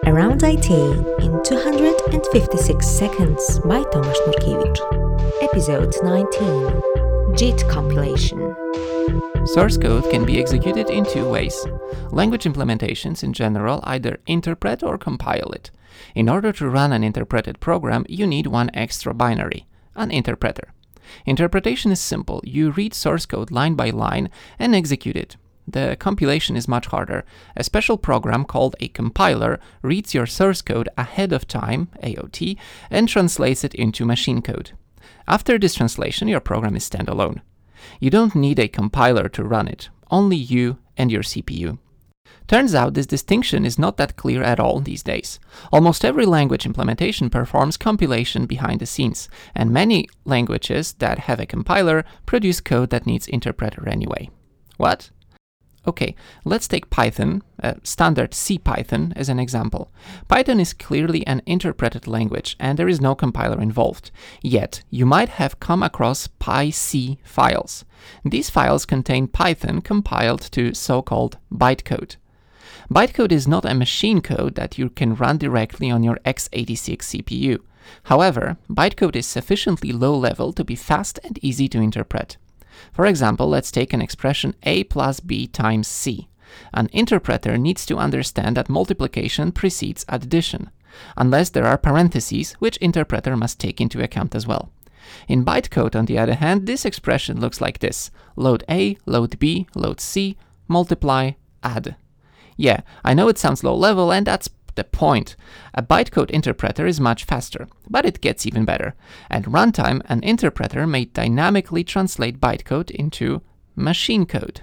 Around IT in 256 Seconds by Tomasz Nurkiewicz. Episode 19 JIT Compilation. Source code can be executed in two ways. Language implementations in general either interpret or compile it. In order to run an interpreted program, you need one extra binary, an interpreter. Interpretation is simple. You read source code line by line and execute it. The compilation is much harder. A special program called a compiler reads your source code ahead of time, AOT, and translates it into machine code. After this translation, your program is standalone. You don't need a compiler to run it, only you and your CPU. Turns out this distinction is not that clear at all these days. Almost every language implementation performs compilation behind the scenes, and many languages that have a compiler produce code that needs interpreter anyway. What? Okay, let's take Python, uh, standard Python, as an example. Python is clearly an interpreted language and there is no compiler involved. Yet, you might have come across PyC files. These files contain Python compiled to so called bytecode. Bytecode is not a machine code that you can run directly on your x86 CPU. However, bytecode is sufficiently low level to be fast and easy to interpret. For example, let's take an expression a plus b times c. An interpreter needs to understand that multiplication precedes addition, unless there are parentheses, which interpreter must take into account as well. In bytecode, on the other hand, this expression looks like this. Load A, load B, load C, multiply, add. Yeah, I know it sounds low level, and that's the point. A bytecode interpreter is much faster, but it gets even better. At runtime, an interpreter may dynamically translate bytecode into machine code.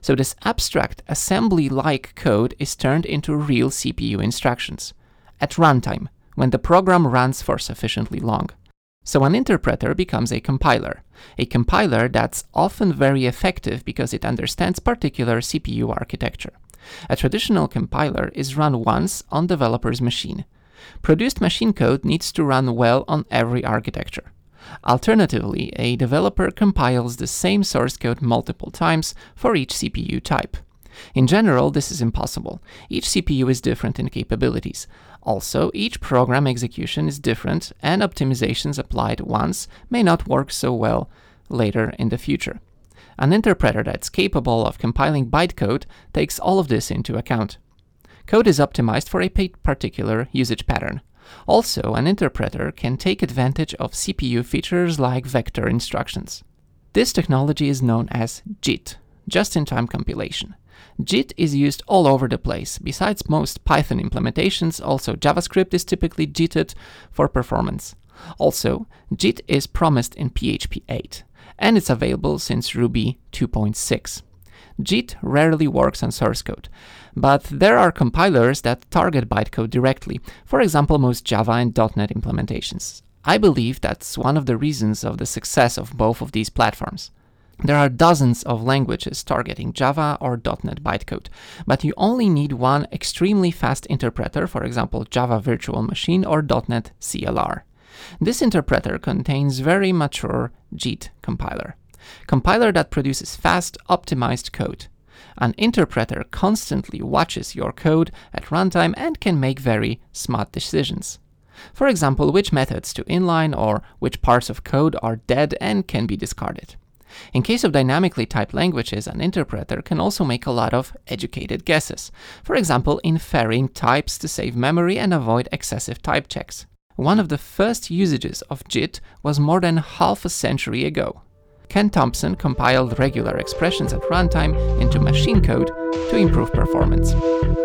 So this abstract assembly-like code is turned into real CPU instructions. At runtime, when the program runs for sufficiently long. So an interpreter becomes a compiler. A compiler that's often very effective because it understands particular CPU architecture. A traditional compiler is run once on developer's machine. Produced machine code needs to run well on every architecture. Alternatively, a developer compiles the same source code multiple times for each CPU type. In general, this is impossible. Each CPU is different in capabilities. Also, each program execution is different, and optimizations applied once may not work so well later in the future. An interpreter that's capable of compiling bytecode takes all of this into account. Code is optimized for a particular usage pattern. Also, an interpreter can take advantage of CPU features like vector instructions. This technology is known as JIT, just-in-time compilation. JIT is used all over the place. Besides most Python implementations, also JavaScript is typically JITed for performance. Also, JIT is promised in PHP 8 and it's available since Ruby 2.6. JIT rarely works on source code, but there are compilers that target bytecode directly, for example, most Java and .NET implementations. I believe that's one of the reasons of the success of both of these platforms. There are dozens of languages targeting Java or .NET bytecode, but you only need one extremely fast interpreter, for example Java Virtual Machine or .NET CLR. This interpreter contains very mature JIT compiler, compiler that produces fast, optimized code. An interpreter constantly watches your code at runtime and can make very smart decisions. For example, which methods to inline or which parts of code are dead and can be discarded. In case of dynamically typed languages, an interpreter can also make a lot of educated guesses. For example, inferring types to save memory and avoid excessive type checks. One of the first usages of JIT was more than half a century ago. Ken Thompson compiled regular expressions at runtime into machine code to improve performance.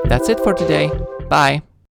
That's it for today. Bye!